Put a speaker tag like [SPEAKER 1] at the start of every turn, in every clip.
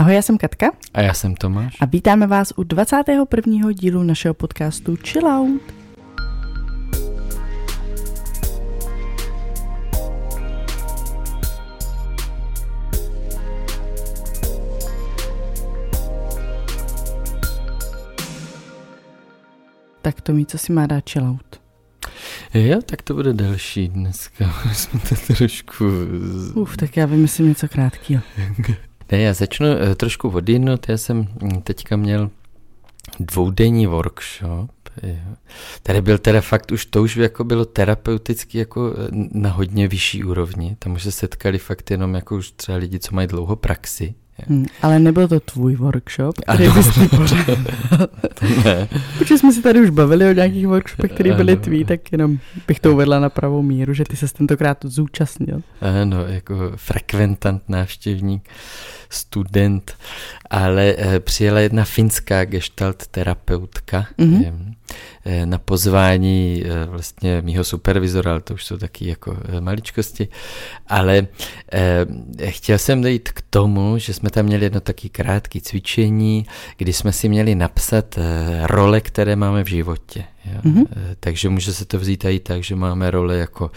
[SPEAKER 1] Ahoj, já jsem Katka.
[SPEAKER 2] A já jsem Tomáš.
[SPEAKER 1] A vítáme vás u 21. dílu našeho podcastu Chill Out. Tak to mi, co si má dát chill out?
[SPEAKER 2] Jo, tak to bude delší dneska. Jsme to trošku...
[SPEAKER 1] Uf, tak já vymyslím něco krátkého.
[SPEAKER 2] Ne, já začnu uh, trošku odjednout. Já jsem hm, teďka měl dvoudenní workshop. Jo. Tady byl teda fakt už, to už jako bylo terapeuticky jako eh, na hodně vyšší úrovni. Tam už se setkali fakt jenom jako už třeba lidi, co mají dlouho praxi.
[SPEAKER 1] Hmm, ale nebyl to tvůj workshop, který ano. bys ty ne. Protože jsme si tady už bavili o nějakých workshopech, které byly tvý, tak jenom bych to uvedla na pravou míru, že ty se tentokrát zúčastnil.
[SPEAKER 2] Ano, jako frekventant, návštěvník, student, ale eh, přijela jedna finská gestalt terapeutka, mm-hmm. Na pozvání vlastně mýho supervizora, ale to už jsou taky jako maličkosti, ale chtěl jsem dojít k tomu, že jsme tam měli jedno taky krátké cvičení, kdy jsme si měli napsat role, které máme v životě. Jo. Mm-hmm. Takže může se to vzít i tak, že máme role jako,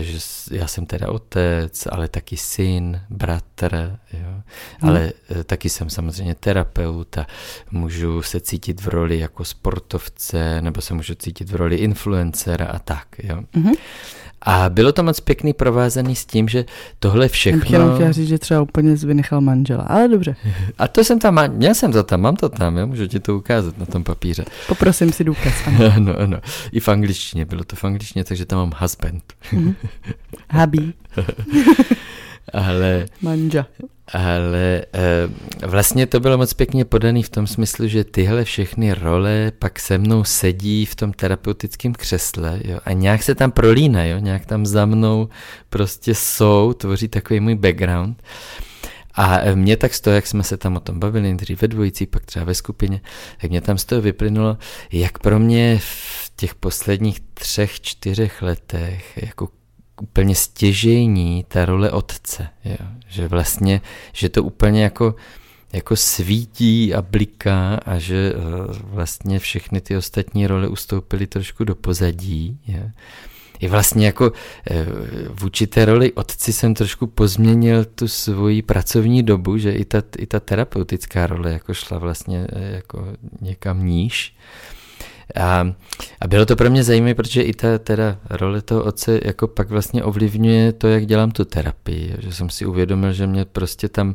[SPEAKER 2] že já jsem teda otec, ale taky syn, bratr, jo. Mm. ale taky jsem samozřejmě terapeut a můžu se cítit v roli jako sportovce, nebo se můžu cítit v roli influencera a tak. Jo. Mm-hmm. A bylo to moc pěkný provázaný s tím, že tohle všechno... Bych
[SPEAKER 1] jenom chtěl říct, že třeba úplně vynechal manžela, ale dobře.
[SPEAKER 2] A to jsem tam, měl jsem to tam, mám to tam, jo? můžu ti to ukázat na tom papíře.
[SPEAKER 1] Poprosím si důkaz.
[SPEAKER 2] Ano, ano, ano. I v angličtině, bylo to v angličtině, takže tam mám husband.
[SPEAKER 1] Mm-hmm. Hubby.
[SPEAKER 2] ale...
[SPEAKER 1] Manja.
[SPEAKER 2] Ale e, vlastně to bylo moc pěkně podaný v tom smyslu, že tyhle všechny role pak se mnou sedí v tom terapeutickém křesle jo, a nějak se tam prolíná, jo, nějak tam za mnou prostě jsou, tvoří takový můj background. A mě tak z toho, jak jsme se tam o tom bavili, nejdřív ve dvojici, pak třeba ve skupině, tak mě tam z toho vyplynulo, jak pro mě v těch posledních třech, čtyřech letech jako úplně stěžení ta role otce, jo. že vlastně, že to úplně jako, jako svítí a bliká a že eh, vlastně všechny ty ostatní role ustoupily trošku do pozadí. Jo. I vlastně jako eh, v určité roli otci jsem trošku pozměnil tu svoji pracovní dobu, že i ta, i ta terapeutická role jako šla vlastně eh, jako někam níž. A, a bylo to pro mě zajímavé, protože i ta teda role toho otce jako pak vlastně ovlivňuje to, jak dělám tu terapii. Že jsem si uvědomil, že mě prostě tam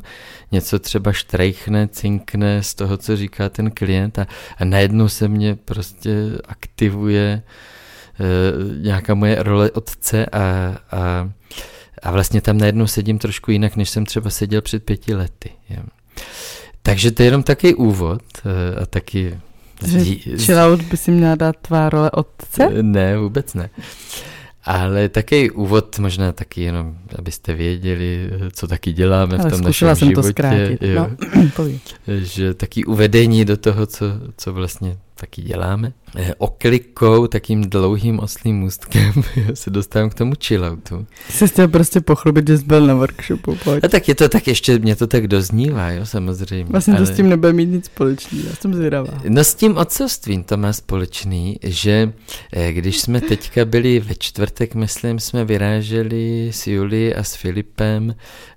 [SPEAKER 2] něco třeba štrejchne, cinkne z toho, co říká ten klient a, a najednou se mě prostě aktivuje e, nějaká moje role otce a, a, a vlastně tam najednou sedím trošku jinak, než jsem třeba seděl před pěti lety. Jo. Takže to je jenom takový úvod e, a taky
[SPEAKER 1] Chillout by si měla dát tvá role otce?
[SPEAKER 2] Ne, vůbec ne. Ale taky úvod možná taky jenom, abyste věděli, co taky děláme Ale v tom našem
[SPEAKER 1] jsem
[SPEAKER 2] životě.
[SPEAKER 1] to zkrátit. Jo. No,
[SPEAKER 2] že taky uvedení do toho, co, co vlastně taky děláme. Eh, oklikou, takým dlouhým oslým můstkem se dostávám k tomu chilloutu.
[SPEAKER 1] Jsi chtěl prostě pochlubit, že jsi byl na workshopu, pojď.
[SPEAKER 2] A tak je to tak ještě, mě to tak doznívá, jo, samozřejmě.
[SPEAKER 1] Vlastně ale... to s tím nebude mít nic společného, já jsem zvědavá.
[SPEAKER 2] No s tím otcovstvím to má společný, že eh, když jsme teďka byli ve čtvrtek, myslím, jsme vyráželi s Julí a s Filipem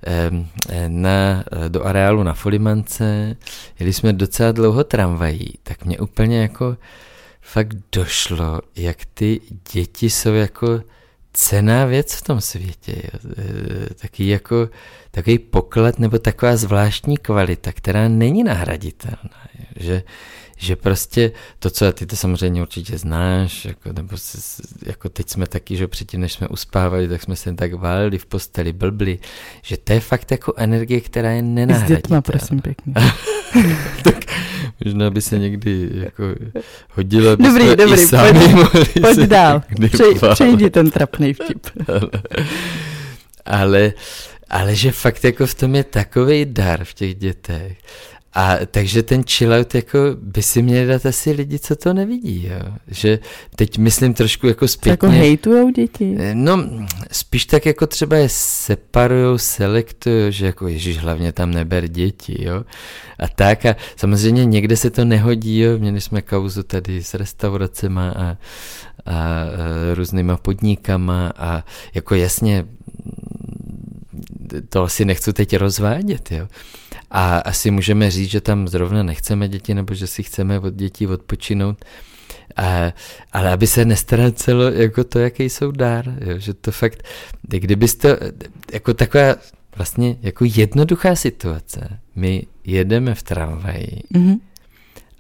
[SPEAKER 2] eh, na, do areálu na Folimance, jeli jsme docela dlouho tramvají, tak mě úplně jako fakt došlo, jak ty děti jsou jako cená věc v tom světě. Jo. E, taky jako takový poklad nebo taková zvláštní kvalita, která není nahraditelná. Jo. Že, že prostě to, co ty to samozřejmě určitě znáš, jako, nebo jako teď jsme taky, že předtím, než jsme uspávali, tak jsme se tak válili v posteli, blbli, že to je fakt jako energie, která je nenahraditelná. S dětma,
[SPEAKER 1] prosím, pěkně.
[SPEAKER 2] tak Možná by se někdy jako hodilo,
[SPEAKER 1] aby dobrý, dobrý, i sami pojď, pojď dál. Přej, přejdi ten trapný vtip.
[SPEAKER 2] ale, ale že fakt jako v tom je takový dar v těch dětech. A takže ten chillout jako by si měli dát asi lidi, co to nevidí, jo. Že teď myslím trošku jako zpětně.
[SPEAKER 1] Jako hejtujou děti?
[SPEAKER 2] Eh, no, spíš tak jako třeba je separujou, selektují, že jako Ježíš hlavně tam neber děti, jo. A tak a samozřejmě někde se to nehodí, jo. Měli jsme kauzu tady s restauracema a, a, a různýma podnikama a jako jasně to asi nechci teď rozvádět, jo. A asi můžeme říct, že tam zrovna nechceme děti, nebo že si chceme od dětí odpočinout, a, ale aby se nestrácelo jako to, jaký jsou dár, jo, že to fakt, kdybyste, jako taková vlastně jako jednoduchá situace, my jedeme v tramvaji mm-hmm.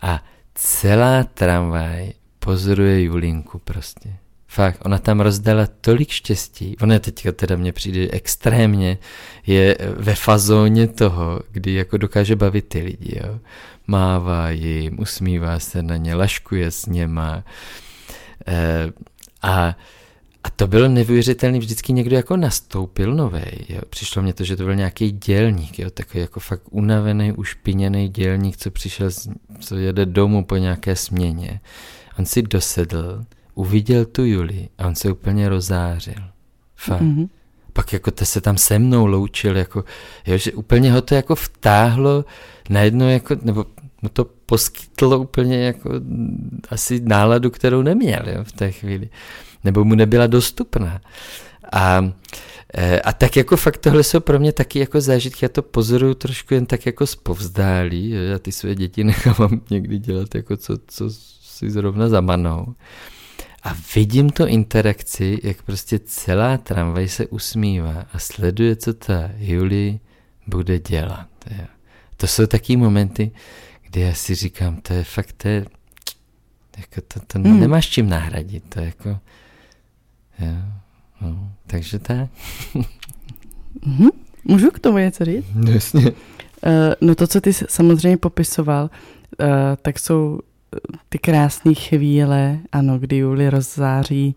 [SPEAKER 2] a celá tramvaj pozoruje Julinku prostě. Fakt, ona tam rozdala tolik štěstí. Ona teďka teda mně přijde extrémně, je ve fazóně toho, kdy jako dokáže bavit ty lidi, jo. Mává jim, usmívá se na ně, laškuje s něma. E, a, a to bylo neuvěřitelný, vždycky někdo jako nastoupil novej. Jo. Přišlo mně to, že to byl nějaký dělník, jo, takový jako fakt unavený, ušpiněný dělník, co přišel, co jede domů po nějaké směně. On si dosedl, uviděl tu Juli a on se úplně rozářil. Fakt. Mm-hmm. Pak jako te se tam se mnou loučil, jako, jo, že úplně ho to jako vtáhlo najednou jako, nebo mu to poskytlo úplně jako asi náladu, kterou neměl jo, v té chvíli. Nebo mu nebyla dostupná. A, e, a tak jako fakt tohle jsou pro mě taky jako zážitky, já to pozoruju trošku jen tak jako zpovzdálí, já ty své děti nechávám někdy dělat jako co, co si zrovna zamanou. A vidím to interakci, jak prostě celá tramvaj se usmívá a sleduje, co ta Julie bude dělat. To jsou taky momenty, kdy já si říkám, to je fakt, to je, jako to, to hmm. nemáš čím nahradit, to je jako, jo, no, takže tak.
[SPEAKER 1] mm-hmm. Můžu k tomu něco říct?
[SPEAKER 2] No, jasně. Uh,
[SPEAKER 1] no to, co ty samozřejmě popisoval, uh, tak jsou ty krásné chvíle, ano, kdy Juli rozzáří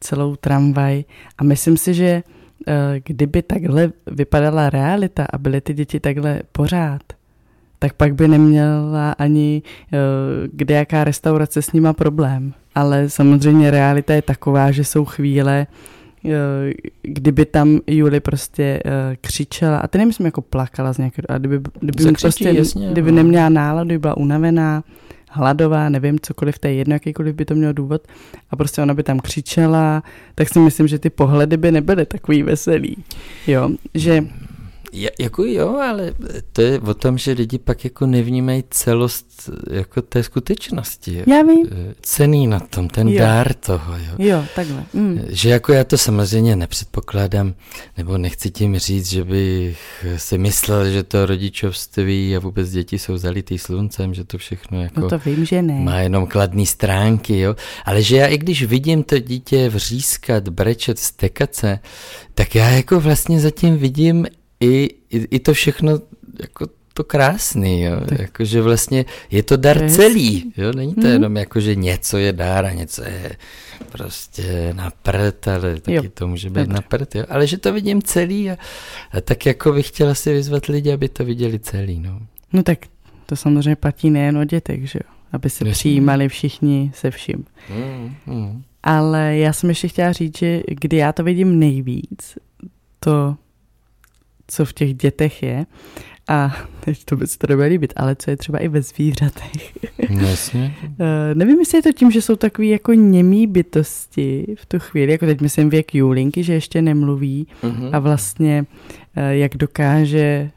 [SPEAKER 1] celou tramvaj a myslím si, že eh, kdyby takhle vypadala realita a byly ty děti takhle pořád, tak pak by neměla ani eh, kde jaká restaurace s nima problém. Ale samozřejmě realita je taková, že jsou chvíle, eh, kdyby tam Juli prostě křičela, a ty nemyslím jako plakala z nějakého, a kdyby, kdyby, prostě, jasně, kdyby no. neměla náladu, kdyby byla unavená, hladová, nevím, cokoliv, to je jedno, jakýkoliv by to mělo důvod. A prostě ona by tam křičela, tak si myslím, že ty pohledy by nebyly takový veselý, jo, že
[SPEAKER 2] jako jo, ale to je o tom, že lidi pak jako nevnímají celost jako té skutečnosti.
[SPEAKER 1] Já vím.
[SPEAKER 2] Cený na tom, ten jo. dár toho. Jo,
[SPEAKER 1] jo takhle. Mm.
[SPEAKER 2] Že jako já to samozřejmě nepředpokládám, nebo nechci tím říct, že bych si myslel, že to rodičovství a vůbec děti jsou zalitý sluncem, že to všechno jako
[SPEAKER 1] no to vím, že ne.
[SPEAKER 2] má jenom kladné stránky, jo. Ale že já i když vidím to dítě vřískat, brečet, stekat se, tak já jako vlastně zatím vidím i, i, i to všechno jako to krásný, jo. Jako, že vlastně je to dar to celý, jo. Není to hmm. jenom jako, že něco je dár a něco je prostě na prd, ale taky jo. to může být Dobře. na prd, jo. Ale že to vidím celý a, a tak jako bych chtěla si vyzvat lidi, aby to viděli celý, no.
[SPEAKER 1] No tak to samozřejmě platí nejen o dětech, že jo. Aby se Jasně. přijímali všichni se vším. Hmm, hmm. Ale já jsem ještě chtěla říct, že kdy já to vidím nejvíc, to co v těch dětech je. A teď to by se to nebude líbit, ale co je třeba i ve zvířatech.
[SPEAKER 2] Jasně.
[SPEAKER 1] uh, nevím, jestli je to tím, že jsou takový jako němý bytosti v tu chvíli, jako teď myslím věk Julinky, že ještě nemluví uh-huh. a vlastně uh, jak dokáže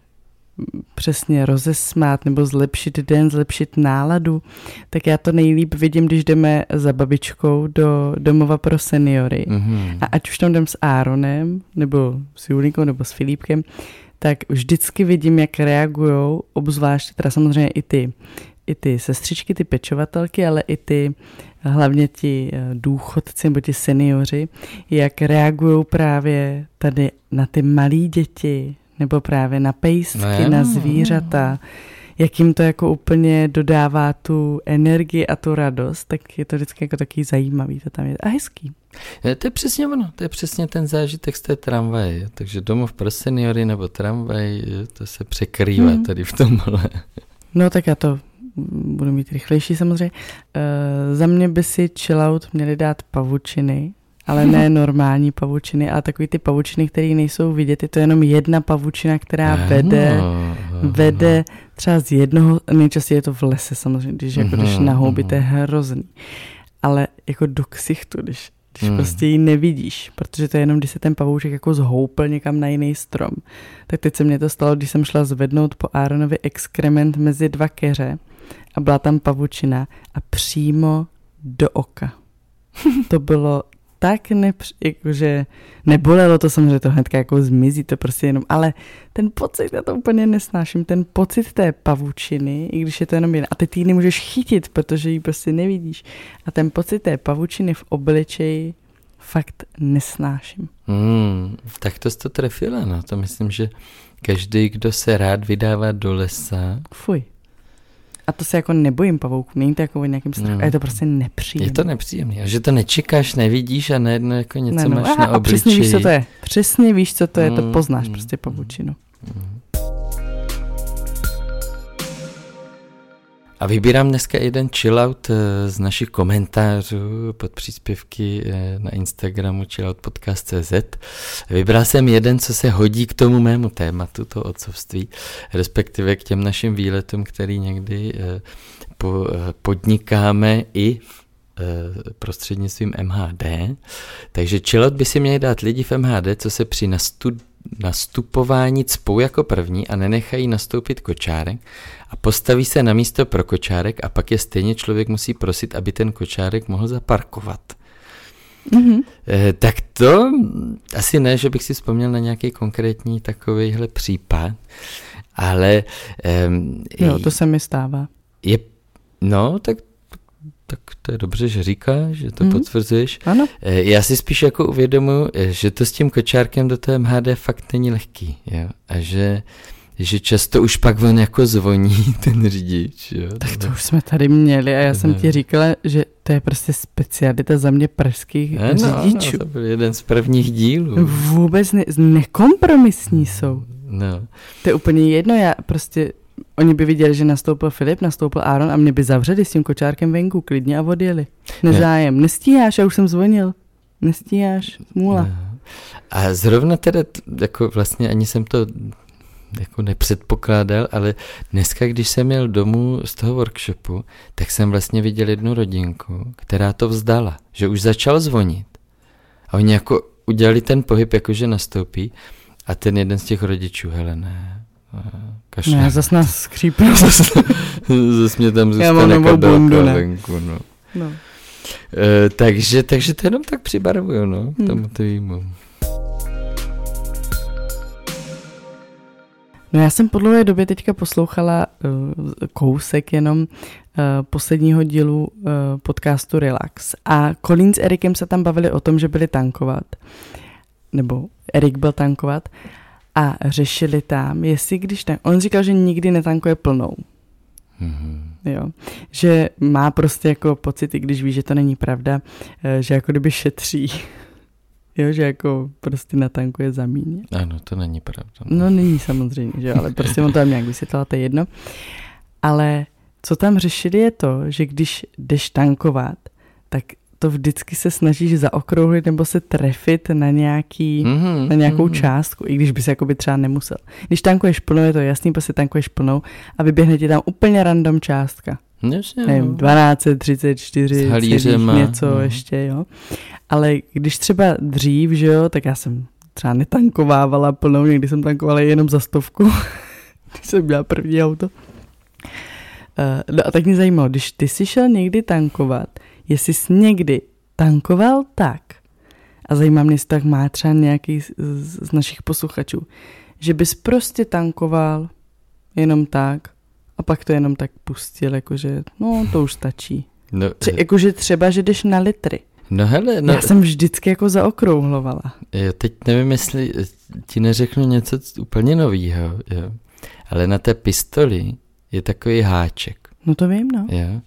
[SPEAKER 1] přesně rozesmát nebo zlepšit den, zlepšit náladu, tak já to nejlíp vidím, když jdeme za babičkou do domova pro seniory. Mm-hmm. A ať už tam jdem s Áronem, nebo s Julinkou, nebo s Filipkem, tak vždycky vidím, jak reagují, obzvlášť teda samozřejmě i ty, i ty sestřičky, ty pečovatelky, ale i ty hlavně ti eh, důchodci nebo ti seniori, jak reagují právě tady na ty malé děti, nebo právě na pejstky, no, na zvířata, jak jim to jako úplně dodává tu energii a tu radost, tak je to vždycky jako taky zajímavý, to tam je a hezký.
[SPEAKER 2] To je přesně ono, to je přesně ten zážitek z té tramvaje, takže domov pro seniory nebo tramvaj, to se překrývá hmm. tady v tomhle.
[SPEAKER 1] No tak já to budu mít rychlejší samozřejmě. Uh, za mě by si chillout měli dát pavučiny, ale ne normální pavučiny, ale takový ty pavučiny, které nejsou vidět. Je to jenom jedna pavučina, která vede, vede třeba z jednoho, nejčastěji je to v lese samozřejmě, když, jako, když na houby, to je hrozný. Ale jako do ksichtu, když, když hmm. prostě ji nevidíš, protože to je jenom, když se ten pavouček jako zhoupl někam na jiný strom. Tak teď se mně to stalo, když jsem šla zvednout po Aaronovi exkrement mezi dva keře a byla tam pavučina a přímo do oka. to bylo tak nepř... jakože nebolelo to samozřejmě, to hnedka jako zmizí, to prostě jenom, ale ten pocit, já to úplně nesnáším, ten pocit té pavučiny, i když je to jenom jeden, a ty ty nemůžeš chytit, protože ji prostě nevidíš, a ten pocit té pavučiny v obličeji fakt nesnáším.
[SPEAKER 2] Hmm, tak to jsi to trefila, no, to myslím, že každý, kdo se rád vydává do lesa,
[SPEAKER 1] Fuj. A to se jako nebojím pavouků, není to jako o nějakým strachu, no. je to prostě nepříjemné.
[SPEAKER 2] Je to nepříjemné, že to nečekáš, nevidíš a najednou jako něco ne, no. máš
[SPEAKER 1] a,
[SPEAKER 2] na obličeji.
[SPEAKER 1] A přesně víš, co to je. Přesně víš, co to je, to poznáš mm, prostě pavučinu. Mm.
[SPEAKER 2] A vybírám dneska jeden chillout eh, z našich komentářů pod příspěvky eh, na Instagramu chilloutpodcast.cz. Vybral jsem jeden, co se hodí k tomu mému tématu, to otcovství, respektive k těm našim výletům, který někdy eh, podnikáme i prostřednictvím MHD. Takže chillout by si měli dát lidi v MHD, co se při nastupování cpou jako první a nenechají nastoupit kočárek a postaví se na místo pro kočárek a pak je stejně člověk musí prosit, aby ten kočárek mohl zaparkovat. Mm-hmm. E, tak to asi ne, že bych si vzpomněl na nějaký konkrétní takovýhle případ, ale...
[SPEAKER 1] E, jo, to se mi stává.
[SPEAKER 2] Je, no, tak tak to je dobře, že říkáš, že to mm. potvrzuješ.
[SPEAKER 1] Ano.
[SPEAKER 2] Eh, já si spíš jako uvědomuji, že to s tím kočárkem do toho MHD fakt není lehký. Jo? A že že často už pak on jako zvoní ten řidič. Jo?
[SPEAKER 1] Tak to už jsme tady měli a já jsem ti říkala, že to je prostě specialita za mě pražských no, řidičů. No,
[SPEAKER 2] to byl jeden z prvních dílů.
[SPEAKER 1] Vůbec ne, nekompromisní jsou.
[SPEAKER 2] No.
[SPEAKER 1] To je úplně jedno, já prostě, oni by viděli, že nastoupil Filip, nastoupil Aaron a mě by zavřeli s tím kočárkem venku klidně a odjeli. Nezájem, ne. nestíháš, já už jsem zvonil. Nestíháš, smůla. No.
[SPEAKER 2] A zrovna teda, jako vlastně ani jsem to jako nepředpokládal, ale dneska, když jsem měl domů z toho workshopu, tak jsem vlastně viděl jednu rodinku, která to vzdala, že už začal zvonit. A oni jako udělali ten pohyb, jakože nastoupí a ten jeden z těch rodičů, hele ne,
[SPEAKER 1] kašle. Ne, zas nás skřípne.
[SPEAKER 2] zas mě tam zůstane kabelka venku, no. no. E, takže, takže to jenom tak přibarvuju, no, hmm. tomu to výjmu.
[SPEAKER 1] No já jsem po dlouhé době teďka poslouchala uh, kousek jenom uh, posledního dílu uh, podcastu Relax a Colin s Erikem se tam bavili o tom, že byli tankovat, nebo Erik byl tankovat a řešili tam, jestli když tak, on říkal, že nikdy netankuje plnou. Mm-hmm. Jo, že má prostě jako pocit, i když ví, že to není pravda, že jako kdyby šetří Jo, že jako prostě natankuje za míň.
[SPEAKER 2] Ano, to není pravda.
[SPEAKER 1] No, no není samozřejmě, že ale prostě on to tam nějak vysvětlil, to je jedno. Ale co tam řešili je to, že když jdeš tankovat, tak to vždycky se snažíš zaokrouhlit nebo se trefit na, nějaký, mm-hmm, na nějakou mm-hmm. částku, i když bys jakoby třeba nemusel. Když tankuješ plnou, je to jasný, prostě tankuješ plnou a vyběhne ti tam úplně random částka.
[SPEAKER 2] Jasně,
[SPEAKER 1] Nevím, 12, 34, něco no. ještě, jo. Ale když třeba dřív, že jo, tak já jsem třeba netankovávala plnou, někdy jsem tankovala jenom za stovku, když jsem měla první auto. Uh, no a tak mě zajímalo, když ty jsi šel někdy tankovat, jestli jsi někdy tankoval tak, a zajímá mě, jestli tak má třeba nějaký z, z našich posluchačů, že bys prostě tankoval jenom tak a pak to jenom tak pustil, jakože no to už stačí. No, Tře- jakože třeba, že jdeš na litry.
[SPEAKER 2] No hele, no,
[SPEAKER 1] Já jsem vždycky jako zaokrouhlovala.
[SPEAKER 2] Jo, teď nevím, jestli ti neřeknu něco úplně novýho, jo. Ale na té pistoli je takový háček.
[SPEAKER 1] No to vím, no.
[SPEAKER 2] Jo.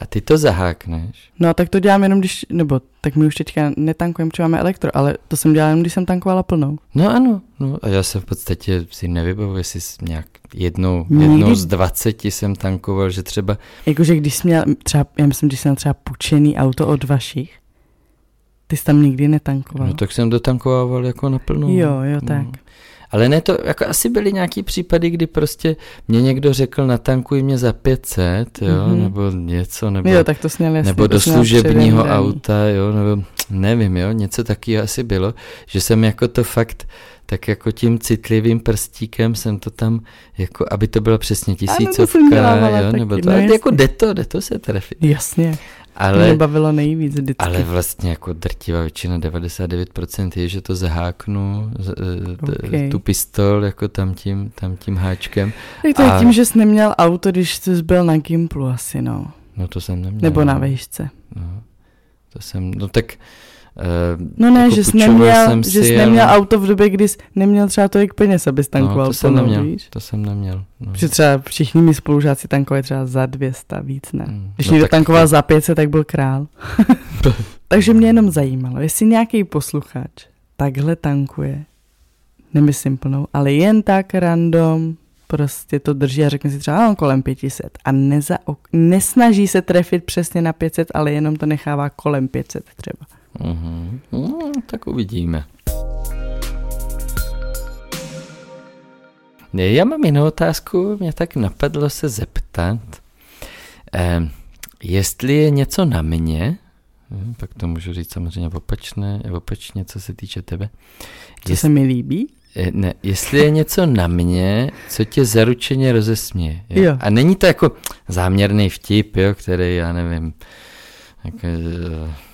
[SPEAKER 2] A ty to zahákneš.
[SPEAKER 1] No tak to dělám jenom když, nebo tak my už teďka netankujeme, čo máme elektro, ale to jsem dělala jenom, když jsem tankovala plnou.
[SPEAKER 2] No ano, no a já se v podstatě si nevybavuji, jestli nějak jednou, jednou z 20 jsem tankoval, že třeba...
[SPEAKER 1] Jakože když jsi měl třeba, já myslím, když jsem třeba pučený auto od vašich, ty jsi tam nikdy netankoval.
[SPEAKER 2] No tak jsem dotankoval jako naplno.
[SPEAKER 1] Jo, jo, tak. No.
[SPEAKER 2] Ale ne to, jako asi byly nějaký případy, kdy prostě mě někdo řekl, natankuj mě za 500, jo, mm-hmm. nebo něco, nebo,
[SPEAKER 1] jo, tak to sněl jasný,
[SPEAKER 2] nebo do služebního auta, jo, nebo nevím, jo, něco takového asi bylo, že jsem jako to fakt tak jako tím citlivým prstíkem jsem to tam, jako aby to bylo přesně tisícovka, ano, to jo, nebo to, no, jako jde to, jde to se trefit.
[SPEAKER 1] Jasně. Ale, mě bavilo nejvíc vždycky.
[SPEAKER 2] Ale vlastně jako drtivá většina, 99% je, že to zaháknu, e, okay. tu pistol jako tam tím, tam tím háčkem.
[SPEAKER 1] Tak to a... je tím, že jsi neměl auto, když jsi byl na Gimplu asi, no.
[SPEAKER 2] No to jsem neměl.
[SPEAKER 1] Nebo na výšce.
[SPEAKER 2] No, to jsem, no tak
[SPEAKER 1] no ne, jako že jsi neměl, že jsi neměl ale... auto v době, kdy jsi neměl třeba tolik peněz, abys tankoval no,
[SPEAKER 2] to jsem neměl, víš? To jsem neměl. No.
[SPEAKER 1] Že třeba všichni mi spolužáci tankovali třeba za 200, víc ne. Hmm. Když no, někdo tankoval to... za 500, tak byl král. Takže mě jenom zajímalo, jestli nějaký posluchač takhle tankuje, nemyslím plnou, ale jen tak random, prostě to drží a řekne si třeba on kolem 500 a neza, nesnaží se trefit přesně na 500, ale jenom to nechává kolem 500 třeba.
[SPEAKER 2] Uh-huh. No, tak uvidíme. Já mám jinou otázku, mě tak napadlo se zeptat, eh, jestli je něco na mě, hm, pak to můžu říct samozřejmě opačné, opačně, co se týče tebe.
[SPEAKER 1] Co Jest, se mi líbí?
[SPEAKER 2] Eh, ne, jestli je něco na mě, co tě zaručeně rozesměje. Jo? Jo. A není to jako záměrný vtip, jo, který, já nevím, jako,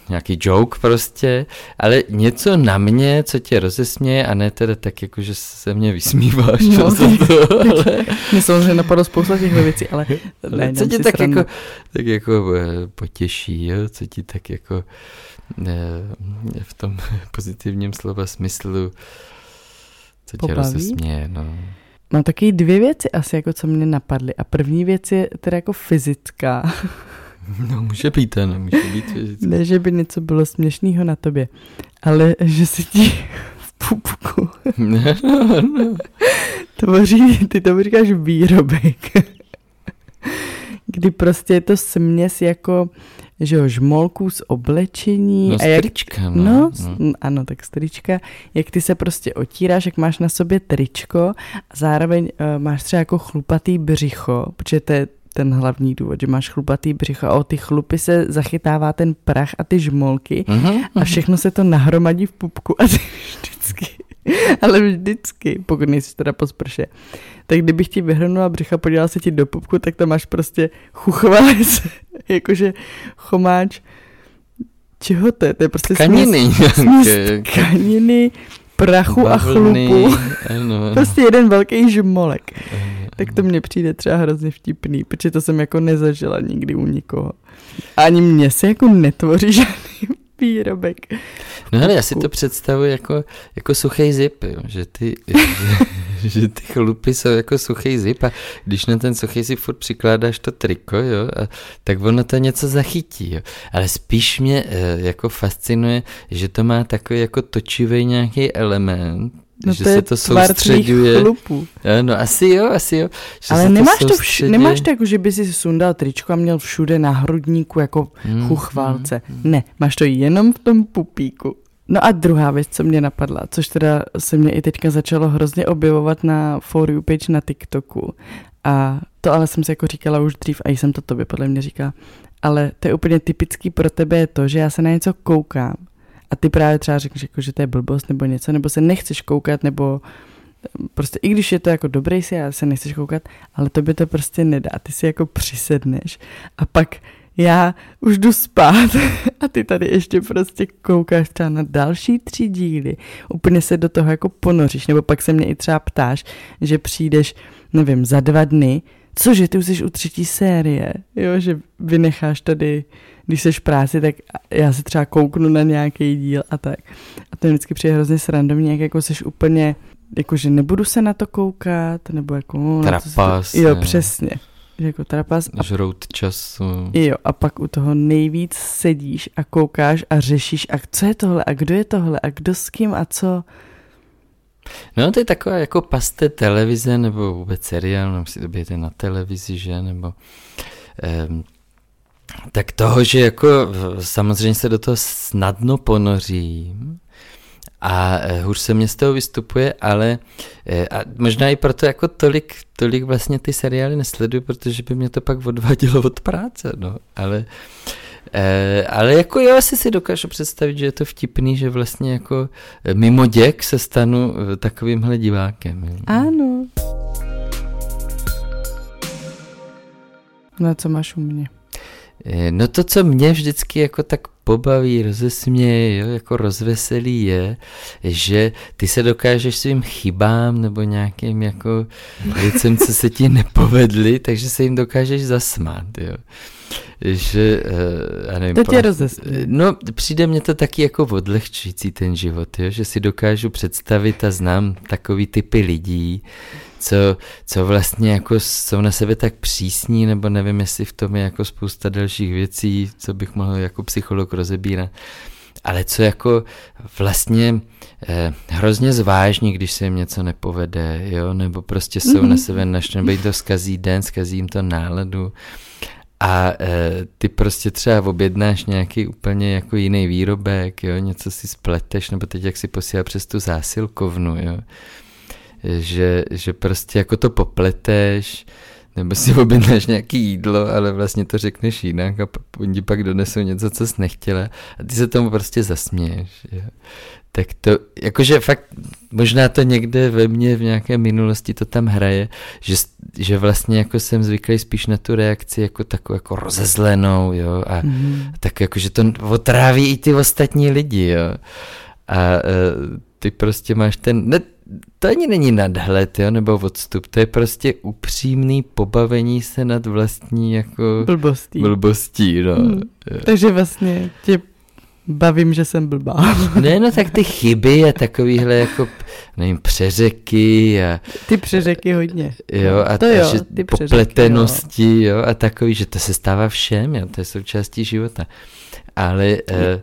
[SPEAKER 2] nějaký joke prostě, ale něco na mě, co tě rozesměje a ne teda tak jako, že se mě vysmíváš. No, to, ale...
[SPEAKER 1] Mě samozřejmě napadlo spousta těch věcí, ale
[SPEAKER 2] ne, co tě tak jako, tak jako eh, potěší, jo? co ti tak jako eh, v tom pozitivním slova smyslu, co Pobaví? tě rozesměje. No.
[SPEAKER 1] Mám taky dvě věci asi, jako co mě napadly. A první věc je teda jako fyzická.
[SPEAKER 2] No může být, ano, může být fyzicky.
[SPEAKER 1] Ne, že by něco bylo směšného na tobě, ale že si ti v pupku
[SPEAKER 2] ne, no, no.
[SPEAKER 1] tvoří, ty to říkáš výrobek, kdy prostě je to směs jako že jo, žmolků z oblečení.
[SPEAKER 2] No,
[SPEAKER 1] a jak,
[SPEAKER 2] trička,
[SPEAKER 1] no, no, no. Ano, tak strička. Jak ty se prostě otíráš, jak máš na sobě tričko a zároveň uh, máš třeba jako chlupatý břicho, protože to je ten hlavní důvod, že máš chlupatý břicho a o ty chlupy se zachytává ten prach a ty žmolky uh-huh, a všechno se to nahromadí v pupku a ty vždycky, ale vždycky, pokud nejsi teda po sprše, tak kdybych ti vyhrnula břicha, podívala se ti do pupku, tak tam máš prostě chuchvalec, jakože chomáč, čeho to je? To je prostě
[SPEAKER 2] tkaniny.
[SPEAKER 1] Směs tkaniny, prachu Bavlny, a chlupu. Ano, ano. Prostě jeden velký žmolek. Ano, tak to mně přijde třeba hrozně vtipný, protože to jsem jako nezažila nikdy u nikoho. Ani mě se jako netvoří žádný výrobek.
[SPEAKER 2] No ale já si to představuji jako, jako suchý zip, jo, že, ty, že, že ty chlupy jsou jako suchý zip a když na ten suchý zip furt přikládáš to triko, jo, a, tak ono to něco zachytí, jo. Ale spíš mě e, jako fascinuje, že to má takový jako točivý nějaký element, No že to se to soustředuje.
[SPEAKER 1] Chlupů.
[SPEAKER 2] No asi jo, asi jo.
[SPEAKER 1] Že Ale nemáš to, vš- nemáš to jako, že by si sundal tričko a měl všude na hrudníku jako hmm, chuchvalce. Hmm, hmm. Ne, máš to jenom v tom pupíku. No a druhá věc, co mě napadla, což teda se mě i teďka začalo hrozně objevovat na For You page na TikToku. A to ale jsem si jako říkala už dřív a jsem to tobě podle mě říkala. Ale to je úplně typický pro tebe je to, že já se na něco koukám a ty právě třeba řekneš, jako, že to je blbost nebo něco, nebo se nechceš koukat, nebo prostě i když je to jako dobrý si a se nechceš koukat, ale to by to prostě nedá. Ty si jako přisedneš a pak já už jdu spát a ty tady ještě prostě koukáš třeba na další tři díly. Úplně se do toho jako ponoříš, nebo pak se mě i třeba ptáš, že přijdeš, nevím, za dva dny, cože, ty už jsi u třetí série, jo, že vynecháš tady když seš v práci, tak já se třeba kouknu na nějaký díl a tak. A to vždycky přijde hrozně srandovně, jak jako seš úplně, jakože nebudu se na to koukat, nebo jako... No,
[SPEAKER 2] Trapas.
[SPEAKER 1] Se, jo, přesně. jako trapas.
[SPEAKER 2] A... Žrout času.
[SPEAKER 1] Jo, a pak u toho nejvíc sedíš a koukáš a řešíš, a co je tohle, a kdo je tohle, a kdo s kým, a co.
[SPEAKER 2] No to je taková jako paste televize, nebo vůbec seriál, nebo si to bijete na televizi, že, nebo... Um, tak toho, že jako samozřejmě se do toho snadno ponořím, a eh, hůř se mě z toho vystupuje, ale eh, a možná i proto jako tolik, tolik vlastně ty seriály nesleduju, protože by mě to pak odvadilo od práce, no, ale eh, ale jako já asi si dokážu představit, že je to vtipný, že vlastně jako mimo děk se stanu takovýmhle divákem.
[SPEAKER 1] Ano. No co máš u mě?
[SPEAKER 2] No to, co mě vždycky jako tak pobaví, rozesměje, jo, jako rozveselí je, že ty se dokážeš svým chybám nebo nějakým jako věcem, co se ti nepovedly, takže se jim dokážeš zasmát, jo. Že,
[SPEAKER 1] uh, já nevím, to tě rozesměje.
[SPEAKER 2] No, přijde mně to taky jako odlehčující ten život, jo, že si dokážu představit a znám takový typy lidí, co, co vlastně jako jsou na sebe tak přísní, nebo nevím, jestli v tom je jako spousta dalších věcí, co bych mohl jako psycholog rozebírat. Ale co jako vlastně eh, hrozně zvážní, když se jim něco nepovede, jo, nebo prostě jsou mm-hmm. na sebe naštvaní, nebo jim to zkazí den, zkazí jim to náladu. A e, ty prostě třeba objednáš nějaký úplně jako jiný výrobek, jo, něco si spleteš, nebo teď jak si posílá přes tu zásilkovnu, jo že, že prostě jako to popleteš, nebo si objednáš nějaký jídlo, ale vlastně to řekneš jinak a oni pak donesou něco, co jsi nechtěla a ty se tomu prostě zasměješ. Jo. Tak to, jakože fakt, možná to někde ve mně v nějaké minulosti to tam hraje, že, že vlastně jako jsem zvyklý spíš na tu reakci jako takovou jako rozezlenou, jo, a mm. tak jako, že to otráví i ty ostatní lidi, jo. A e, ty prostě máš ten, ne, to ani není nadhled, jo, nebo odstup, to je prostě upřímný pobavení se nad vlastní jako
[SPEAKER 1] blbostí,
[SPEAKER 2] blbostí no. Hmm.
[SPEAKER 1] Takže vlastně tě bavím, že jsem blbá.
[SPEAKER 2] ne, no tak ty chyby a takovýhle jako, nevím, přeřeky a...
[SPEAKER 1] Ty přeřeky hodně.
[SPEAKER 2] Jo, a, to jo, a že ty popletenosti, jo. jo, a takový, že to se stává všem, jo, to je součástí života. Ale... Uh,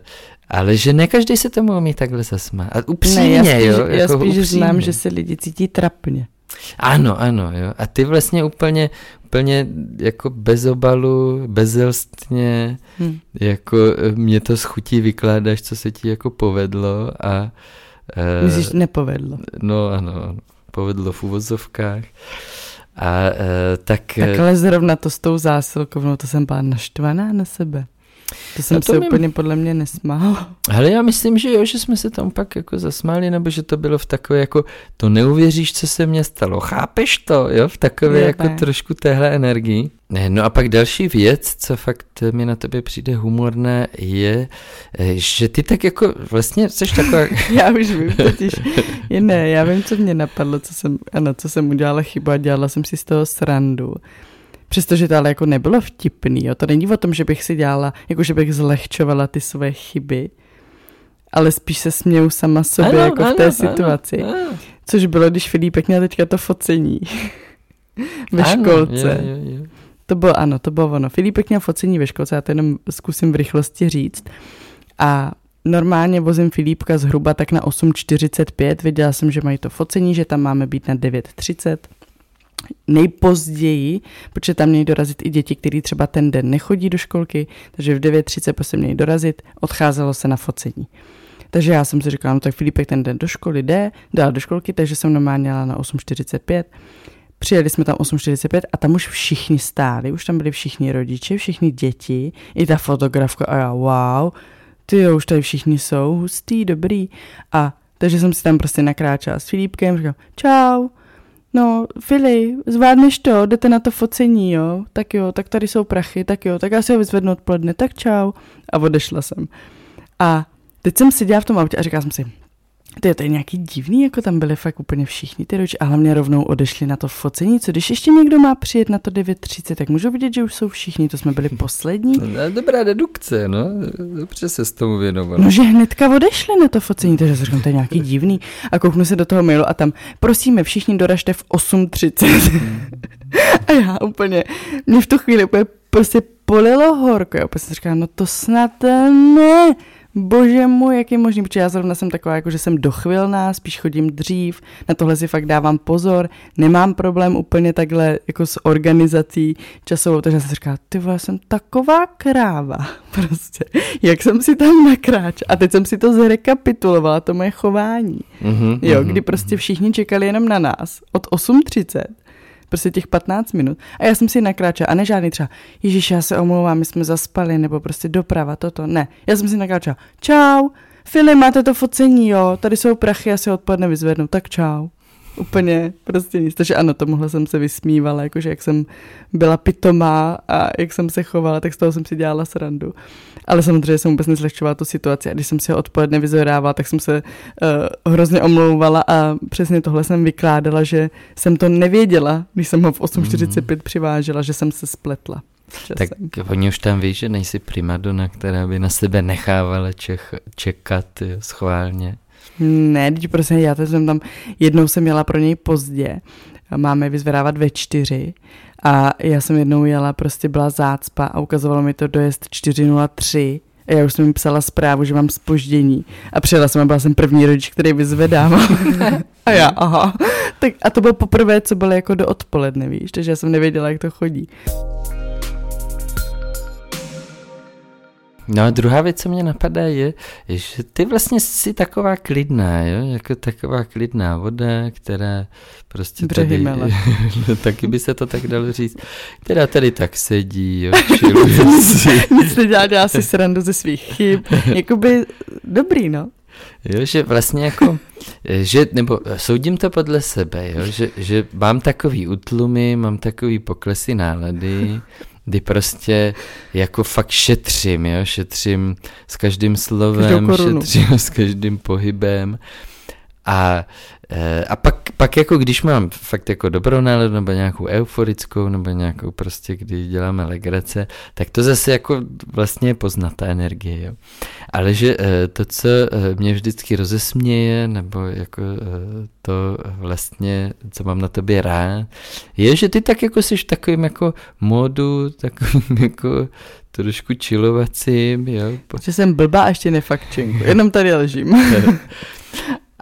[SPEAKER 2] ale že ne každý se tomu umí takhle zasmát. A upřímně, ne, já spíš, jo?
[SPEAKER 1] Já jako spíš upřímně. znám, že se lidi cítí trapně.
[SPEAKER 2] Ano, ano, jo. A ty vlastně úplně, úplně jako bez obalu, bezelstně, hmm. jako eh, mě to schutí vykládáš, co se ti jako povedlo a...
[SPEAKER 1] Uh, Myslíš, nepovedlo?
[SPEAKER 2] No ano, povedlo v uvozovkách. A uh, tak...
[SPEAKER 1] Takhle zrovna to s tou zásilkou, to jsem byla naštvaná na sebe. To jsem to se mým... úplně podle mě nesmál.
[SPEAKER 2] Ale já myslím, že jo, že jsme se tam pak jako zasmáli, nebo že to bylo v takové jako, to neuvěříš, co se mně stalo, chápeš to, jo, v takové je, jako trošku téhle energii. Ne, no a pak další věc, co fakt mi na tebe přijde humorné, je, eh, že ty tak jako vlastně jsi taková...
[SPEAKER 1] já už vím totiž, je ne, já vím, co mě napadlo, co jsem, ano, co jsem udělala chybu a dělala jsem si z toho srandu. Přestože to ale jako nebylo vtipný, jo. to není o tom, že bych si dělala, jako že bych zlehčovala ty své chyby, ale spíš se směju sama sobě ano, jako ano, v té ano, situaci. Ano. Což bylo, když Filipek měl teďka to focení ve ano, školce. Je, je, je. To bylo, ano, to bylo ono. Filipek měl focení ve školce, já to jenom zkusím v rychlosti říct. A normálně vozím Filipka zhruba tak na 8.45, viděla jsem, že mají to focení, že tam máme být na 9.30 nejpozději, protože tam mějí dorazit i děti, kteří třeba ten den nechodí do školky, takže v 9.30 prostě mějí dorazit, odcházelo se na focení. Takže já jsem si říkala, no tak Filipek ten den do školy jde, dál do školky, takže jsem normálně jela na 8.45. Přijeli jsme tam 8.45 a tam už všichni stáli, už tam byli všichni rodiče, všichni děti, i ta fotografka a já, wow, ty jo, už tady všichni jsou, hustý, dobrý. A takže jsem si tam prostě nakráčela s Filipkem, říkal, čau, No, Fili, zvládneš to, jdete na to focení, jo? Tak jo, tak tady jsou prachy, tak jo, tak já si ho vyzvednu odpoledne, tak čau. A odešla jsem. A teď jsem seděla v tom autě a říkala jsem si, to je nějaký divný, jako tam byli fakt úplně všichni ty rodiče a hlavně rovnou odešli na to focení. Co když ještě někdo má přijet na to 9.30, tak můžu vidět, že už jsou všichni, to jsme byli poslední.
[SPEAKER 2] No, dobrá dedukce, no, dobře se s tomu věnoval.
[SPEAKER 1] No, že hnedka odešli na to focení, takže říkám, to je nějaký divný. A kouknu se do toho mailu a tam, prosíme, všichni doražte v 8.30. A já úplně, mě v tu chvíli úplně prostě polilo horko. Já prostě říkám, no to snad ne. Bože můj, jak je možný, protože já zrovna jsem taková, jako že jsem dochvilná, spíš chodím dřív, na tohle si fakt dávám pozor, nemám problém úplně takhle jako s organizací časovou, takže jsem si říkala, ty vole, jsem taková kráva, prostě, jak jsem si tam nakráč a teď jsem si to zrekapitulovala, to moje chování, mm-hmm, jo, mm-hmm. kdy prostě všichni čekali jenom na nás od 8.30 prostě těch 15 minut. A já jsem si nakráčela, a ne žádný třeba, Ježíš, já se omlouvám, my jsme zaspali, nebo prostě doprava, toto, ne. Já jsem si nakráčela, čau, Filip, máte to focení, jo, tady jsou prachy, já se odpadne vyzvednu, tak čau. Úplně prostě nic. Takže ano, tomuhle jsem se vysmívala, jakože jak jsem byla pitomá a jak jsem se chovala, tak z toho jsem si dělala srandu. Ale samozřejmě jsem vůbec nezlehčovala tu situaci. A když jsem si ho odpoledne vyzorávala, tak jsem se uh, hrozně omlouvala a přesně tohle jsem vykládala, že jsem to nevěděla, když jsem ho v 8.45 mm. přivážela, že jsem se spletla.
[SPEAKER 2] Tak oni už tam ví, že nejsi primadona, která by na sebe nechávala čech, čekat jo, schválně.
[SPEAKER 1] Ne, teď prostě já teď jsem tam, jednou jsem jela pro něj pozdě, máme vyzvedávat ve čtyři a já jsem jednou jela, prostě byla zácpa a ukazovalo mi to dojezd 403 a já už jsem mi psala zprávu, že mám spoždění a přijela jsem a byla jsem první rodič, který vyzvedával. a já, aha. Tak a to bylo poprvé, co bylo jako do odpoledne, víš, takže já jsem nevěděla, jak to chodí.
[SPEAKER 2] No a druhá věc, co mě napadá, je, že ty vlastně jsi taková klidná, jo? jako taková klidná voda, která prostě
[SPEAKER 1] Břehy tady,
[SPEAKER 2] no, taky by se to tak dalo říct, která tady tak sedí, jo,
[SPEAKER 1] Nic nedělá, dělá si srandu ze svých chyb, jakoby dobrý, no.
[SPEAKER 2] Jo, že vlastně jako, že, nebo soudím to podle sebe, jo, že, že mám takový utlumy, mám takový poklesy nálady, kdy prostě jako fakt šetřím, jo, šetřím s každým slovem, šetřím s každým pohybem. A, a pak, pak jako když mám fakt jako dobrou náladu nebo nějakou euforickou nebo nějakou prostě, kdy děláme legrace, tak to zase jako vlastně poznat ta energie, jo. Ale že eh, to, co eh, mě vždycky rozesměje, nebo jako to vlastně, co mám na tobě rád, je, že ty tak jako jsi v takovým jako modu, takovým jako trošku čilovacím, jo.
[SPEAKER 1] Že jsem blbá a ještě nefakčenku, jenom tady ležím.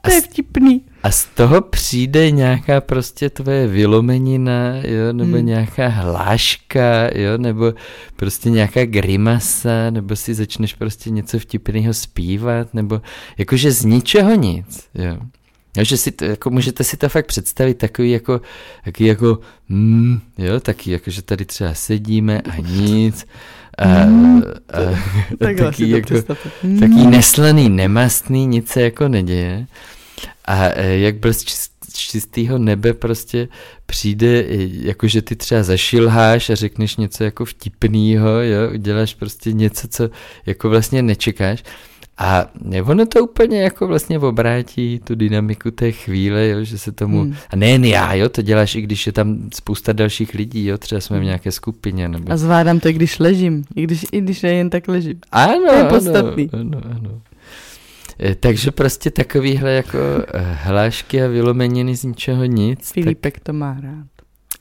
[SPEAKER 1] To je vtipný.
[SPEAKER 2] A z toho přijde nějaká prostě tvoje vylomenina, jo, nebo hmm. nějaká hláška, jo, nebo prostě nějaká grimasa, nebo si začneš prostě něco vtipného zpívat, nebo jakože z ničeho nic, jo. Jo, že si to, jako můžete si to fakt představit takový jako, takový jako, mm, jo, taky jako, že tady třeba sedíme a nic, a, mm, a, a taky, jako, taký neslaný, nemastný, nic se jako neděje. A e, jak byl z čistého nebe prostě přijde, jako že ty třeba zašilháš a řekneš něco jako vtipnýho, jo, uděláš prostě něco, co jako vlastně nečekáš. A ono to úplně jako vlastně obrátí tu dynamiku té chvíle, jo, že se tomu, hmm. a nejen já, jo, to děláš i když je tam spousta dalších lidí, jo, třeba jsme v hmm. nějaké skupině. Nebo...
[SPEAKER 1] A zvládám to, i když ležím, i když, i když nejen tak ležím.
[SPEAKER 2] Ano,
[SPEAKER 1] to je podstatný.
[SPEAKER 2] Ano, ano, ano. Eh, takže prostě takovýhle jako eh, hlášky a vylomeniny z ničeho nic.
[SPEAKER 1] Filipek tak... to má rád.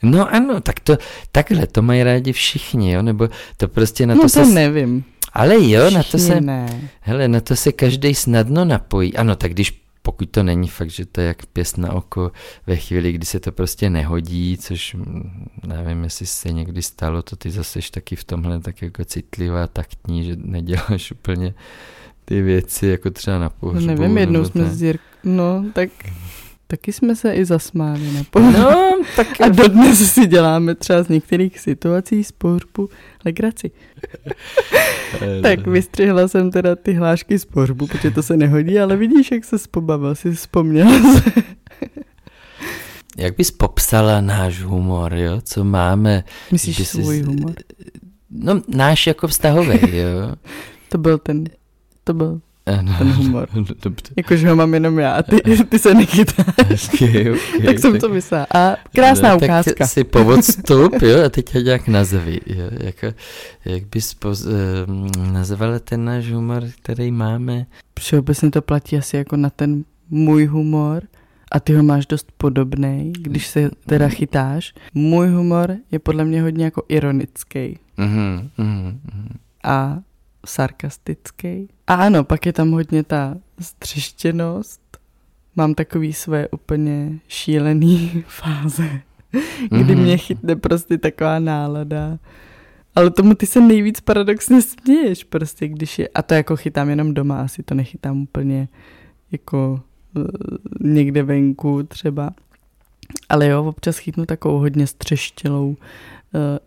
[SPEAKER 2] No ano, tak to, takhle, to mají rádi všichni, jo, nebo to prostě na
[SPEAKER 1] no
[SPEAKER 2] to,
[SPEAKER 1] to se... nevím.
[SPEAKER 2] Ale jo, všichni na to se,
[SPEAKER 1] ne.
[SPEAKER 2] hele, na to se každý snadno napojí. Ano, tak když pokud to není fakt, že to je jak pěst na oko ve chvíli, kdy se to prostě nehodí, což mm, nevím, jestli se někdy stalo, to ty zase taky v tomhle tak jako citlivá, taktní, že neděláš úplně ty věci, jako třeba na pohřbu.
[SPEAKER 1] No nevím, jednou jsme s Jirk... No, tak taky jsme se i zasmáli na pohřbu.
[SPEAKER 2] No, tak...
[SPEAKER 1] A dodnes si děláme třeba z některých situací z pohřbu legraci. tak vystřihla jsem teda ty hlášky z pohřbu, protože to se nehodí, ale vidíš, jak se pobavil, si vzpomněla
[SPEAKER 2] Jak bys popsala náš humor, jo? Co máme?
[SPEAKER 1] Myslíš svůj jsi... humor?
[SPEAKER 2] No, náš jako vztahový, jo?
[SPEAKER 1] to byl ten to byl ano, ten humor.
[SPEAKER 2] Dobře.
[SPEAKER 1] Jakože ho mám jenom já a ty, ty se nechytáš.
[SPEAKER 2] Okay, okay,
[SPEAKER 1] tak jsem tak... to myslela. A krásná no, ukázka.
[SPEAKER 2] Tak si povod stup, jo, a teď je nějak nazvi. Jo, jako, jak bys poz, uh, nazvala ten náš humor, který máme?
[SPEAKER 1] Všeobecně to platí asi jako na ten můj humor a ty ho máš dost podobný, když se teda chytáš. Můj humor je podle mě hodně jako ironický.
[SPEAKER 2] Mm-hmm, mm-hmm.
[SPEAKER 1] A sarkastický. A ano, pak je tam hodně ta střeštěnost. Mám takový své úplně šílený fáze, kdy
[SPEAKER 2] Mhm.
[SPEAKER 1] mě chytne prostě taková nálada. Ale tomu ty se nejvíc paradoxně směješ prostě, když je, a to jako chytám jenom doma, asi to nechytám úplně jako eh, někde venku třeba. Ale jo, občas chytnu takovou hodně střeštělou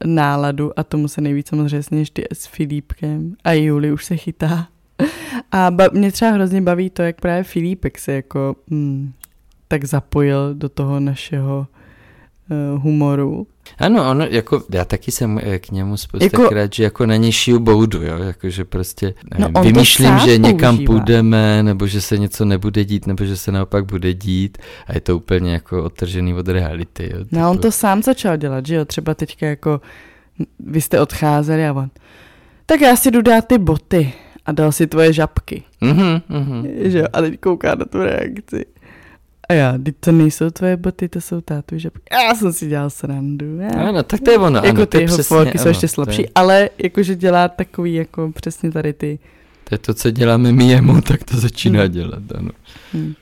[SPEAKER 1] náladu a tomu se nejvíc samozřejmě směješ ty s Filipkem a Juli už se chytá. A ba- mě třeba hrozně baví to, jak právě Filipek se jako hmm, tak zapojil do toho našeho uh, humoru.
[SPEAKER 2] Ano, ono, jako, já taky jsem eh, k němu spoustakrát, jako, že jako na něj šiju boudu, jo, jako, že prostě
[SPEAKER 1] No,
[SPEAKER 2] nevím, vymýšlím, že někam
[SPEAKER 1] používá.
[SPEAKER 2] půjdeme, nebo že se něco nebude dít, nebo že se naopak bude dít a je to úplně jako odtržený od reality, jo.
[SPEAKER 1] No on to sám začal dělat, že jo, třeba teďka jako vy jste odcházeli a on, tak já si jdu dát ty boty a dal si tvoje žabky,
[SPEAKER 2] Mhm, mhm.
[SPEAKER 1] že jo, a teď kouká na tu reakci. A já, teď to nejsou tvoje boty, to jsou tátu žabky. Já jsem si dělal srandu. Já.
[SPEAKER 2] Ano, tak to je ono,
[SPEAKER 1] jako
[SPEAKER 2] ano,
[SPEAKER 1] ty
[SPEAKER 2] je
[SPEAKER 1] jeho
[SPEAKER 2] přesně,
[SPEAKER 1] folky jsou
[SPEAKER 2] ano,
[SPEAKER 1] ještě
[SPEAKER 2] to je-
[SPEAKER 1] slabší, ale jakože dělá takový jako přesně tady ty.
[SPEAKER 2] To je to, co děláme my jemu, tak to začíná
[SPEAKER 1] Hmm.
[SPEAKER 2] dělat, ano.
[SPEAKER 1] Hm.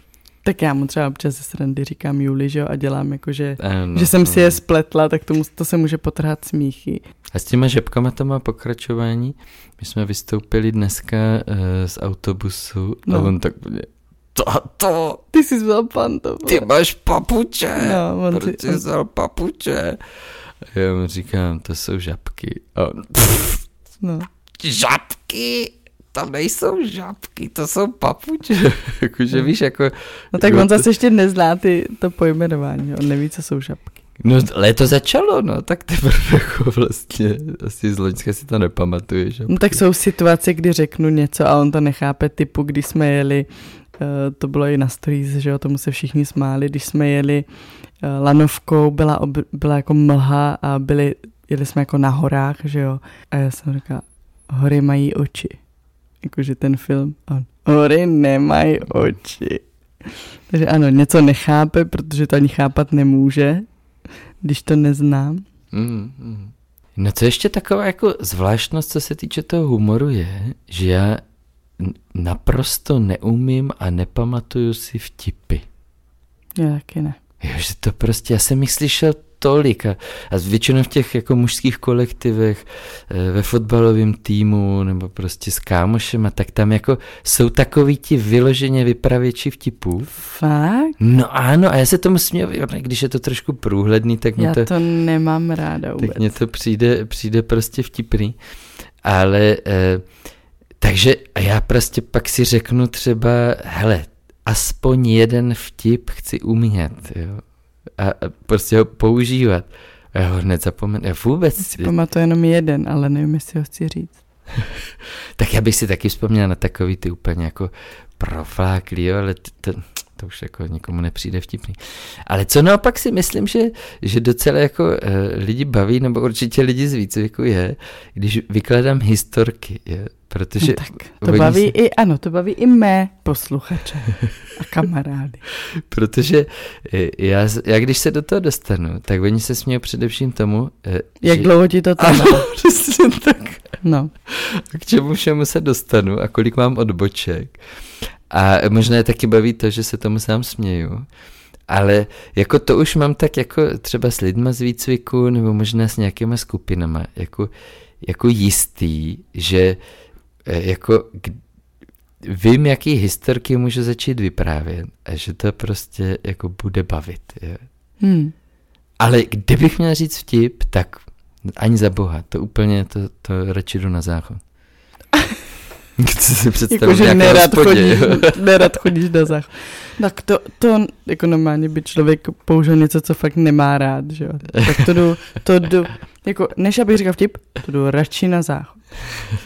[SPEAKER 1] Tak já mu třeba občas ze srandy říkám Juli, že jo, a dělám jako, že,
[SPEAKER 2] ano
[SPEAKER 1] že jsem si je
[SPEAKER 2] ano.
[SPEAKER 1] spletla, tak tomu, to se může potrhat smíchy.
[SPEAKER 2] A s těma žebkama to má pokračování. My jsme vystoupili dneska uh, z autobusu no. a on tak bude, to,
[SPEAKER 1] Ty jsi vzal pantofle.
[SPEAKER 2] ty máš papuče,
[SPEAKER 1] No, on
[SPEAKER 2] proč
[SPEAKER 1] si-
[SPEAKER 2] jsi vzal papuče? A já mu říkám, to jsou žabky. A on, pff,
[SPEAKER 1] No.
[SPEAKER 2] žabky? Tam nejsou žabky, to jsou papuče. Jakože víš, jako...
[SPEAKER 1] No tak
[SPEAKER 2] jako
[SPEAKER 1] on
[SPEAKER 2] to-
[SPEAKER 1] zase ještě nezná ty, to pojmenování, on neví, co jsou žabky.
[SPEAKER 2] No léto začalo, no, tak teprve jako vlastně, asi z Loňska si to nepamatuje, že?
[SPEAKER 1] No tak jsou situace, kdy řeknu něco a on to nechápe, typu, když jsme jeli, to bylo i na stories, že jo, tomu se všichni smáli, když jsme jeli eh, lanovkou, byla, ob, byla jako mlha a byli, jeli jsme jako na horách, že jo, a já jsem říkala, hory mají oči, jakože ten film, on, hory nemají oči. Takže ano, něco nechápe, protože to ani chápat nemůže, když to neznám.
[SPEAKER 2] Mm, mm. No co ještě taková jako zvláštnost, co se týče toho humoru je, že já naprosto neumím a nepamatuju si vtipy.
[SPEAKER 1] Já taky ne.
[SPEAKER 2] Jo, že to prostě, já jsem jich slyšel tolik a, a většinou v těch jako mužských kolektivech, eh, ve fotbalovém týmu nebo prostě s kámošema, tak tam jako jsou takový ti vyloženě vypravěči vtipů.
[SPEAKER 1] Fakt?
[SPEAKER 2] No ano, a já se tomu směju, když je to trošku průhledný, tak mě
[SPEAKER 1] Já
[SPEAKER 2] to,
[SPEAKER 1] to nemám ráda vůbec.
[SPEAKER 2] tak mně to přijde, přijde prostě vtipný. Ale, eh, takže a já prostě pak si řeknu třeba, hele, aspoň jeden vtip chci umět, jo. A, prostě ho používat. A já ho hned zapomenu. Já vůbec,
[SPEAKER 1] Si pamatuju jenom jeden, ale nevím, jestli ho chci říct.
[SPEAKER 2] tak já bych si taky vzpomněl na takový ty úplně jako profláklý, jo, ale to, to, to už jako nikomu nepřijde vtipný. Ale co naopak si myslím, že, že docela jako uh, lidi baví, nebo určitě lidi z výcviku je, když vykladám historky, je, protože...
[SPEAKER 1] No tak to baví
[SPEAKER 2] se-
[SPEAKER 1] i, ano, to baví i mé posluchače a kamarády.
[SPEAKER 2] Protože eh, já, já když se do toho dostanu, tak oni se smějí především tomu, eh,
[SPEAKER 1] Jak
[SPEAKER 2] že...
[SPEAKER 1] dlouho ti to trvá?
[SPEAKER 2] Ano, přesně tak.
[SPEAKER 1] No,
[SPEAKER 2] K čemu všemu se dostanu a kolik mám odboček. A možná je taky baví to, že se tomu sám směju. Ale jako to už mám tak jako třeba s lidma z výcviku nebo možná s nějakýma skupinama, jako, jako jistý, že jako k- vím, jaký historky můžu začít vyprávět a že to prostě jako bude bavit. Je.
[SPEAKER 1] hm.
[SPEAKER 2] Ale kdybych měl říct vtip, tak ani za boha, to úplně, to, to radši jdu na záchod. Chci si představit
[SPEAKER 1] jako, nerad
[SPEAKER 2] jo.
[SPEAKER 1] nerad chodíš na záchod. Tak to, to jako normálně by člověk použil něco, co fakt nemá rád, že jo. Tak to jdu, to jdu, jako, než abych říkal vtip, to jdu radši na záchod.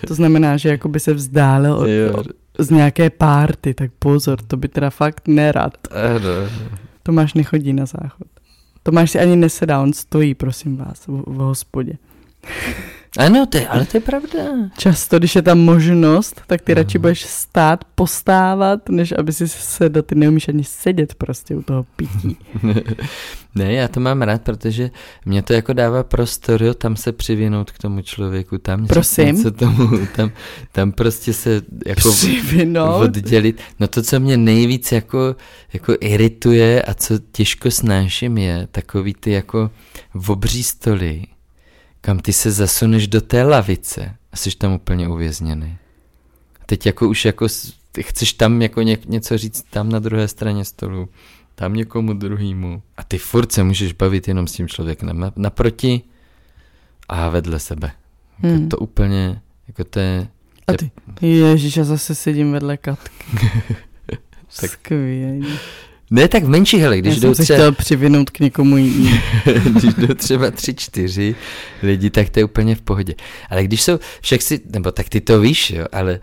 [SPEAKER 1] To znamená, že jako by se vzdálil od,
[SPEAKER 2] Jo,
[SPEAKER 1] z nějaké párty, tak pozor, to by teda fakt nerad.
[SPEAKER 2] ano,
[SPEAKER 1] Tomáš nechodí na záchod. Tomáš si ani nesedá, on stojí, prosím vás, v, v hospodě.
[SPEAKER 2] Ano, to je, ale to je pravda.
[SPEAKER 1] Často, když je tam možnost, tak ty radši budeš stát, postávat, než aby si sedl. Ty neumíš ani sedět prostě u toho pití.
[SPEAKER 2] ne, já to mám rád, protože mě to jako dává prostor, jo, tam se přivinout k tomu člověku, tam
[SPEAKER 1] Prosím?
[SPEAKER 2] něco tomu, tam, tam prostě se jako
[SPEAKER 1] Přivinout?
[SPEAKER 2] oddělit. No to, co mě nejvíc jako, jako irituje a co těžko snáším je takový ty jako obří stoly, kam ty se zasuneš do té lavice a jsi tam úplně uvězněný. Teď jako už jako chceš tam jako ně, něco říct tam na druhé straně stolu, tam někomu druhýmu a ty furt se můžeš bavit jenom s tím člověkem naproti a vedle sebe. Jako hmm. To úplně, jako to je...
[SPEAKER 1] A ty, ježiš, já zase sedím vedle Katky. tak Skvělý.
[SPEAKER 2] Ne, tak v menší hele, když
[SPEAKER 1] Já
[SPEAKER 2] jdou
[SPEAKER 1] jsem třeba... chtěl přivinout k někomu jinému.
[SPEAKER 2] když jdou třeba tři, čtyři lidi, tak to je úplně v pohodě. Ale když jsou, však si, nebo tak ty to víš, jo, ale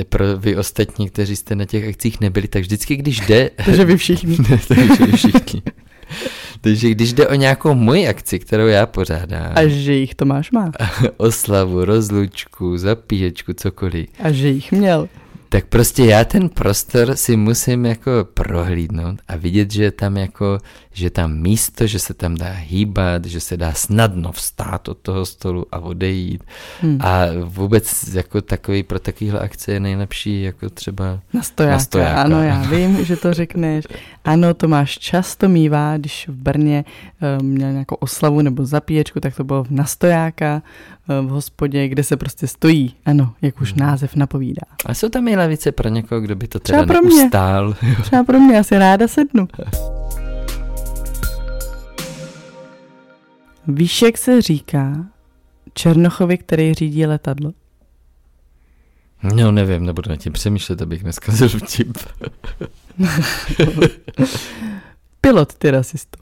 [SPEAKER 2] eh, pro vy ostatní, kteří jste na těch akcích nebyli, tak vždycky, když jde...
[SPEAKER 1] Takže vy všichni.
[SPEAKER 2] takže vy všichni. Takže když jde o nějakou moji akci, kterou já pořádám.
[SPEAKER 1] A že jich Tomáš má.
[SPEAKER 2] Oslavu, rozlučku, zapíječku, cokoliv.
[SPEAKER 1] A že jich měl
[SPEAKER 2] tak prostě já ten prostor si musím jako prohlídnout a vidět, že je tam jako, že tam místo, že se tam dá hýbat, že se dá snadno vstát od toho stolu a odejít. Hmm. A vůbec jako takový pro takovýhle akce je nejlepší jako třeba
[SPEAKER 1] na stojáka. Na stojáka. Ano, já vím, že to řekneš. Ano, to máš často mývá, když v Brně um, měl nějakou oslavu nebo zapíječku, tak to bylo na stojáka v hospodě, kde se prostě stojí. Ano, jak už hmm. název napovídá.
[SPEAKER 2] A jsou tam i lavice pro někoho, kdo by to teda Třeba pro neustál.
[SPEAKER 1] Mě. Třeba pro mě, asi ráda sednu. Víš, jak se říká Černochovi, který řídí letadlo?
[SPEAKER 2] No, nevím, nebudu na tím přemýšlet, abych neskazil vtip.
[SPEAKER 1] Pilot, ty rasisto.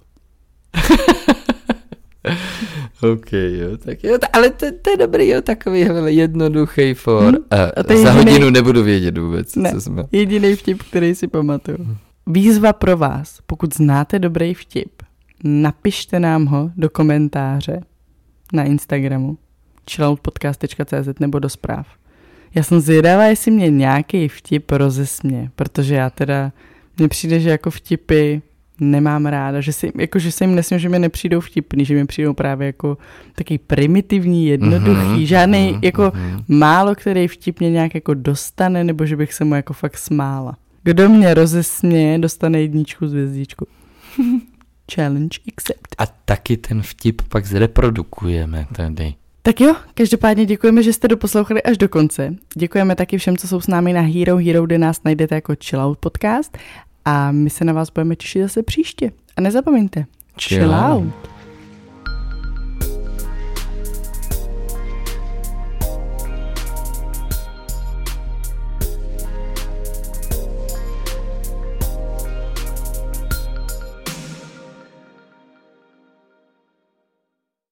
[SPEAKER 2] OK, jo, tak jo, ale to, to je dobrý, jo, takový hele, jednoduchý for. Hmm? A, a
[SPEAKER 1] to
[SPEAKER 2] za jediný... hodinu nebudu vědět vůbec,
[SPEAKER 1] ne,
[SPEAKER 2] co jsme.
[SPEAKER 1] jediný vtip, který si pamatuju. Výzva pro vás, pokud znáte dobrý vtip, napište nám ho do komentáře na Instagramu chilloutpodcast.cz nebo do zpráv. Já jsem zvědavá, jestli mě nějaký vtip rozesmě, protože já teda, mně přijde, že jako vtipy nemám ráda, že, si, jako, že se jim nesmím, že mi nepřijdou vtipný, že mi přijdou právě jako taky primitivní, jednoduchý, mm-hmm, žádný, mm-hmm, jako mm-hmm. málo který vtip mě nějak jako dostane, nebo že bych se mu jako fakt smála. Kdo mě rozesměje, dostane jedničku z hvězdičku. Challenge accept.
[SPEAKER 2] A taky ten vtip pak zreprodukujeme tady.
[SPEAKER 1] Tak jo, každopádně děkujeme, že jste doposlouchali až do konce. Děkujeme taky všem, co jsou s námi na Hero Hero, kde nás najdete jako Chillout Podcast a my se na vás budeme těšit zase příště. A nezapomeňte, chill, out.